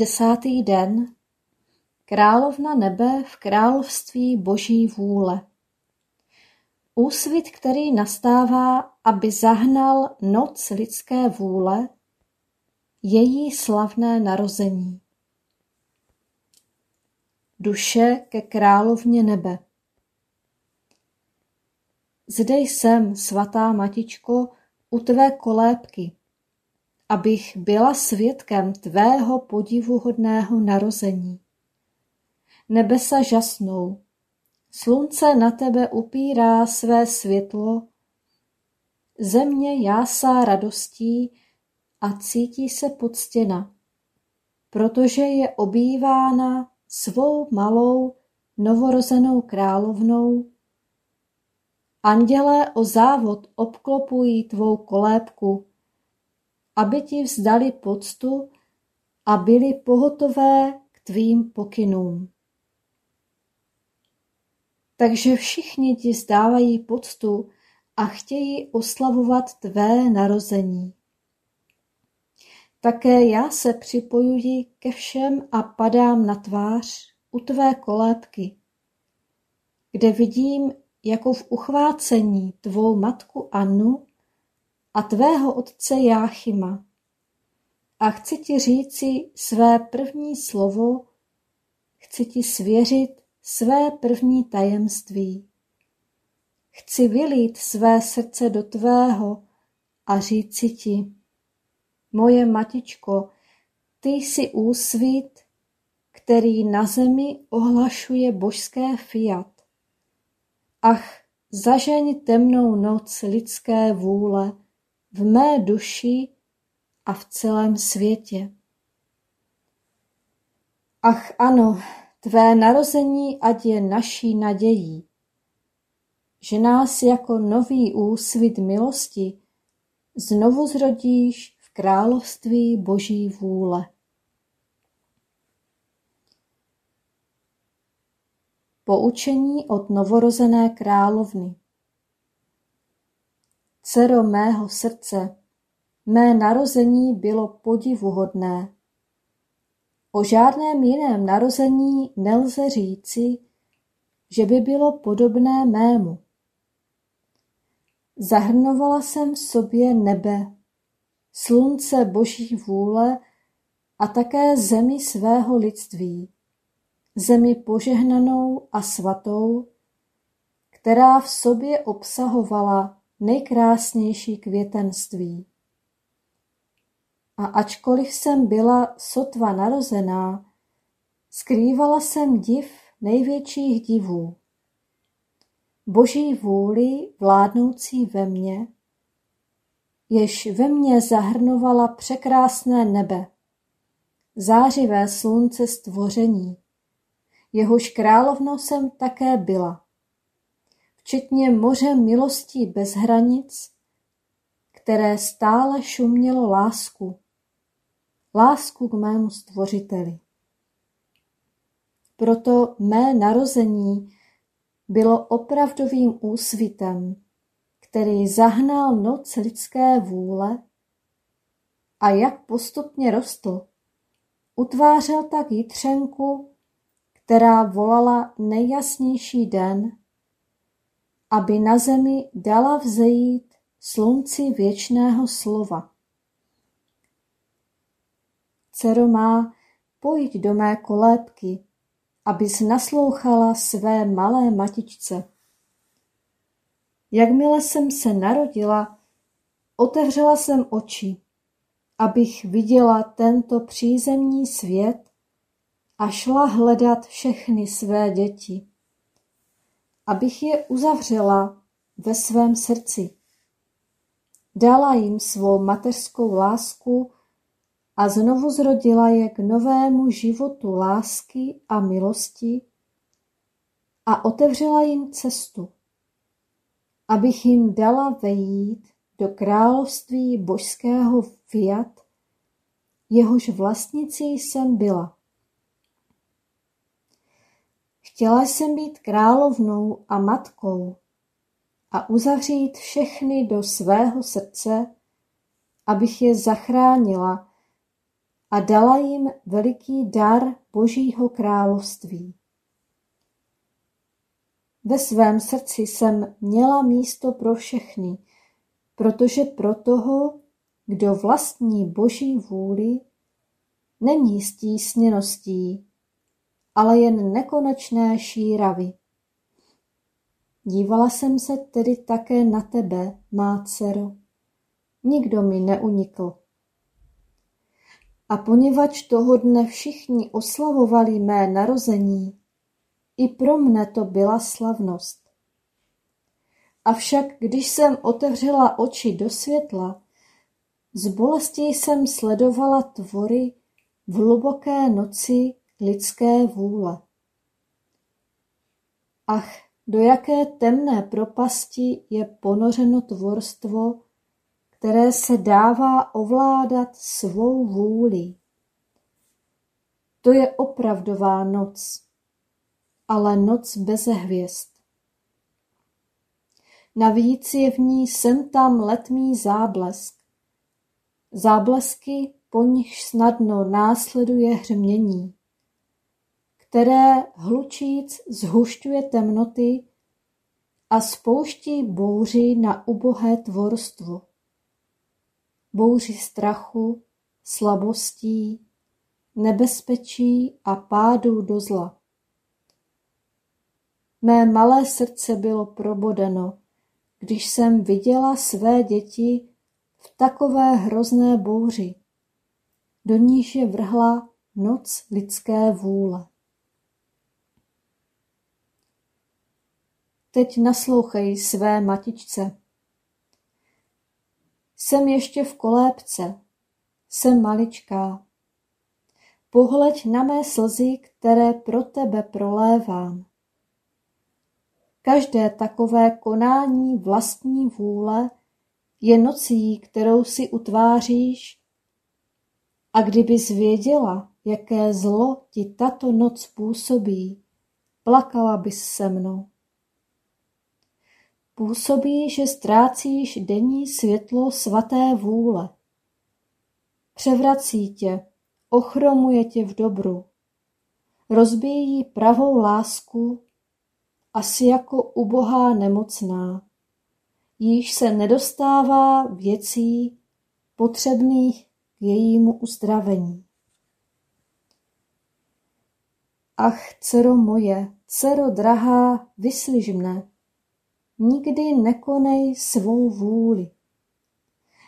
Desátý den Královna nebe v království boží vůle. Úsvit, který nastává, aby zahnal noc lidské vůle, její slavné narození. Duše ke královně nebe. Zde jsem, svatá matičko, u tvé kolébky, abych byla svědkem tvého podivuhodného narození. Nebesa žasnou, slunce na tebe upírá své světlo, země jásá radostí a cítí se poctěna, protože je obývána svou malou novorozenou královnou. Andělé o závod obklopují tvou kolébku, aby ti vzdali poctu a byli pohotové k tvým pokynům. Takže všichni ti zdávají poctu a chtějí oslavovat tvé narození. Také já se připojuji ke všem a padám na tvář u tvé kolébky, kde vidím jako v uchvácení tvou matku Annu a tvého otce Jáchyma. A chci ti říci své první slovo, chci ti svěřit své první tajemství. Chci vylít své srdce do tvého a říci ti, moje matičko, ty jsi úsvit, který na zemi ohlašuje božské fiat. Ach, zažeň temnou noc lidské vůle v mé duši a v celém světě. Ach ano, tvé narození ať je naší nadějí, že nás jako nový úsvit milosti znovu zrodíš v království Boží vůle. Poučení od novorozené královny Dcero mého srdce, mé narození bylo podivuhodné. O žádném jiném narození nelze říci, že by bylo podobné mému. Zahrnovala jsem v sobě nebe, slunce boží vůle a také zemi svého lidství, zemi požehnanou a svatou, která v sobě obsahovala nejkrásnější květenství. A ačkoliv jsem byla sotva narozená, skrývala jsem div největších divů. Boží vůli vládnoucí ve mně, jež ve mně zahrnovala překrásné nebe, zářivé slunce stvoření, jehož královnou jsem také byla, včetně moře milostí bez hranic, které stále šumělo lásku, lásku k mému stvořiteli. Proto mé narození bylo opravdovým úsvitem, který zahnal noc lidské vůle a jak postupně rostl, utvářel tak jitřenku, která volala nejjasnější den, aby na zemi dala vzejít slunci věčného slova. Dcero má, pojď do mé kolébky, abys naslouchala své malé matičce. Jakmile jsem se narodila, otevřela jsem oči, abych viděla tento přízemní svět a šla hledat všechny své děti, abych je uzavřela ve svém srdci. Dala jim svou mateřskou lásku a znovu zrodila je k novému životu lásky a milosti a otevřela jim cestu, abych jim dala vejít do království božského fiat, jehož vlastnicí jsem byla. Chtěla jsem být královnou a matkou a uzavřít všechny do svého srdce, abych je zachránila a dala jim veliký dar Božího království. Ve svém srdci jsem měla místo pro všechny, protože pro toho, kdo vlastní Boží vůli, není stísněností, ale jen nekonečné šíravy. Dívala jsem se tedy také na tebe, má dcero. Nikdo mi neunikl. A poněvadž toho dne všichni oslavovali mé narození, i pro mne to byla slavnost. Avšak když jsem otevřela oči do světla, z bolesti jsem sledovala tvory v hluboké noci lidské vůle. Ach, do jaké temné propasti je ponořeno tvorstvo, které se dává ovládat svou vůli. To je opravdová noc, ale noc bez hvězd. Navíc je v ní sem tam letmý záblesk. Záblesky, po nich snadno následuje hřmění, které hlučíc zhušťuje temnoty a spouští bouři na ubohé tvorstvo bouři strachu, slabostí, nebezpečí a pádu do zla. Mé malé srdce bylo probodeno, když jsem viděla své děti v takové hrozné bouři, do níž je vrhla noc lidské vůle. Teď naslouchej své matičce. Jsem ještě v kolébce, jsem maličká. Pohleď na mé slzy, které pro tebe prolévám. Každé takové konání vlastní vůle je nocí, kterou si utváříš a kdybys věděla, jaké zlo ti tato noc působí, plakala bys se mnou. Působí, že ztrácíš denní světlo svaté vůle. Převrací tě, ochromuje tě v dobru. Rozbíjí pravou lásku, asi jako ubohá nemocná, již se nedostává věcí potřebných k jejímu uzdravení. Ach, dcero moje, dcero drahá, vyslyš mne, nikdy nekonej svou vůli.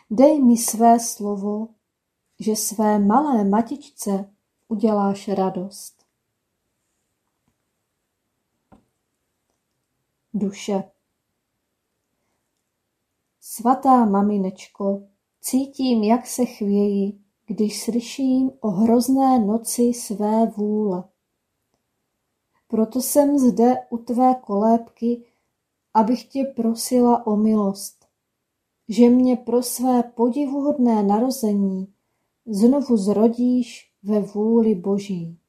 Dej mi své slovo, že své malé matičce uděláš radost. Duše Svatá maminečko, cítím, jak se chvěji, když slyším o hrozné noci své vůle. Proto jsem zde u tvé kolébky, abych tě prosila o milost, že mě pro své podivuhodné narození znovu zrodíš ve vůli Boží.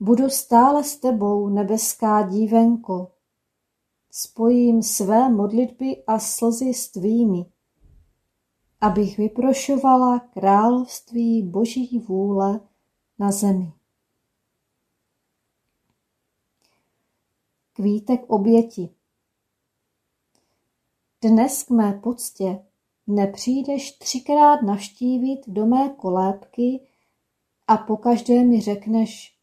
Budu stále s tebou, nebeská dívenko, spojím své modlitby a slzy s tvými, abych vyprošovala království Boží vůle na zemi. Kvítek oběti Dnes k mé poctě nepřijdeš třikrát navštívit do mé kolébky a pokaždé mi řekneš,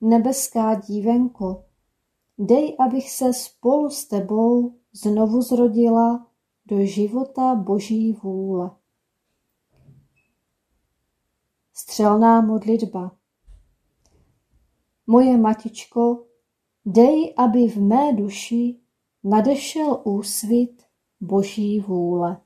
nebeská dívenko, dej, abych se spolu s tebou znovu zrodila do života Boží vůle. Střelná modlitba Moje matičko, dej, aby v mé duši nadešel úsvit Boží vůle.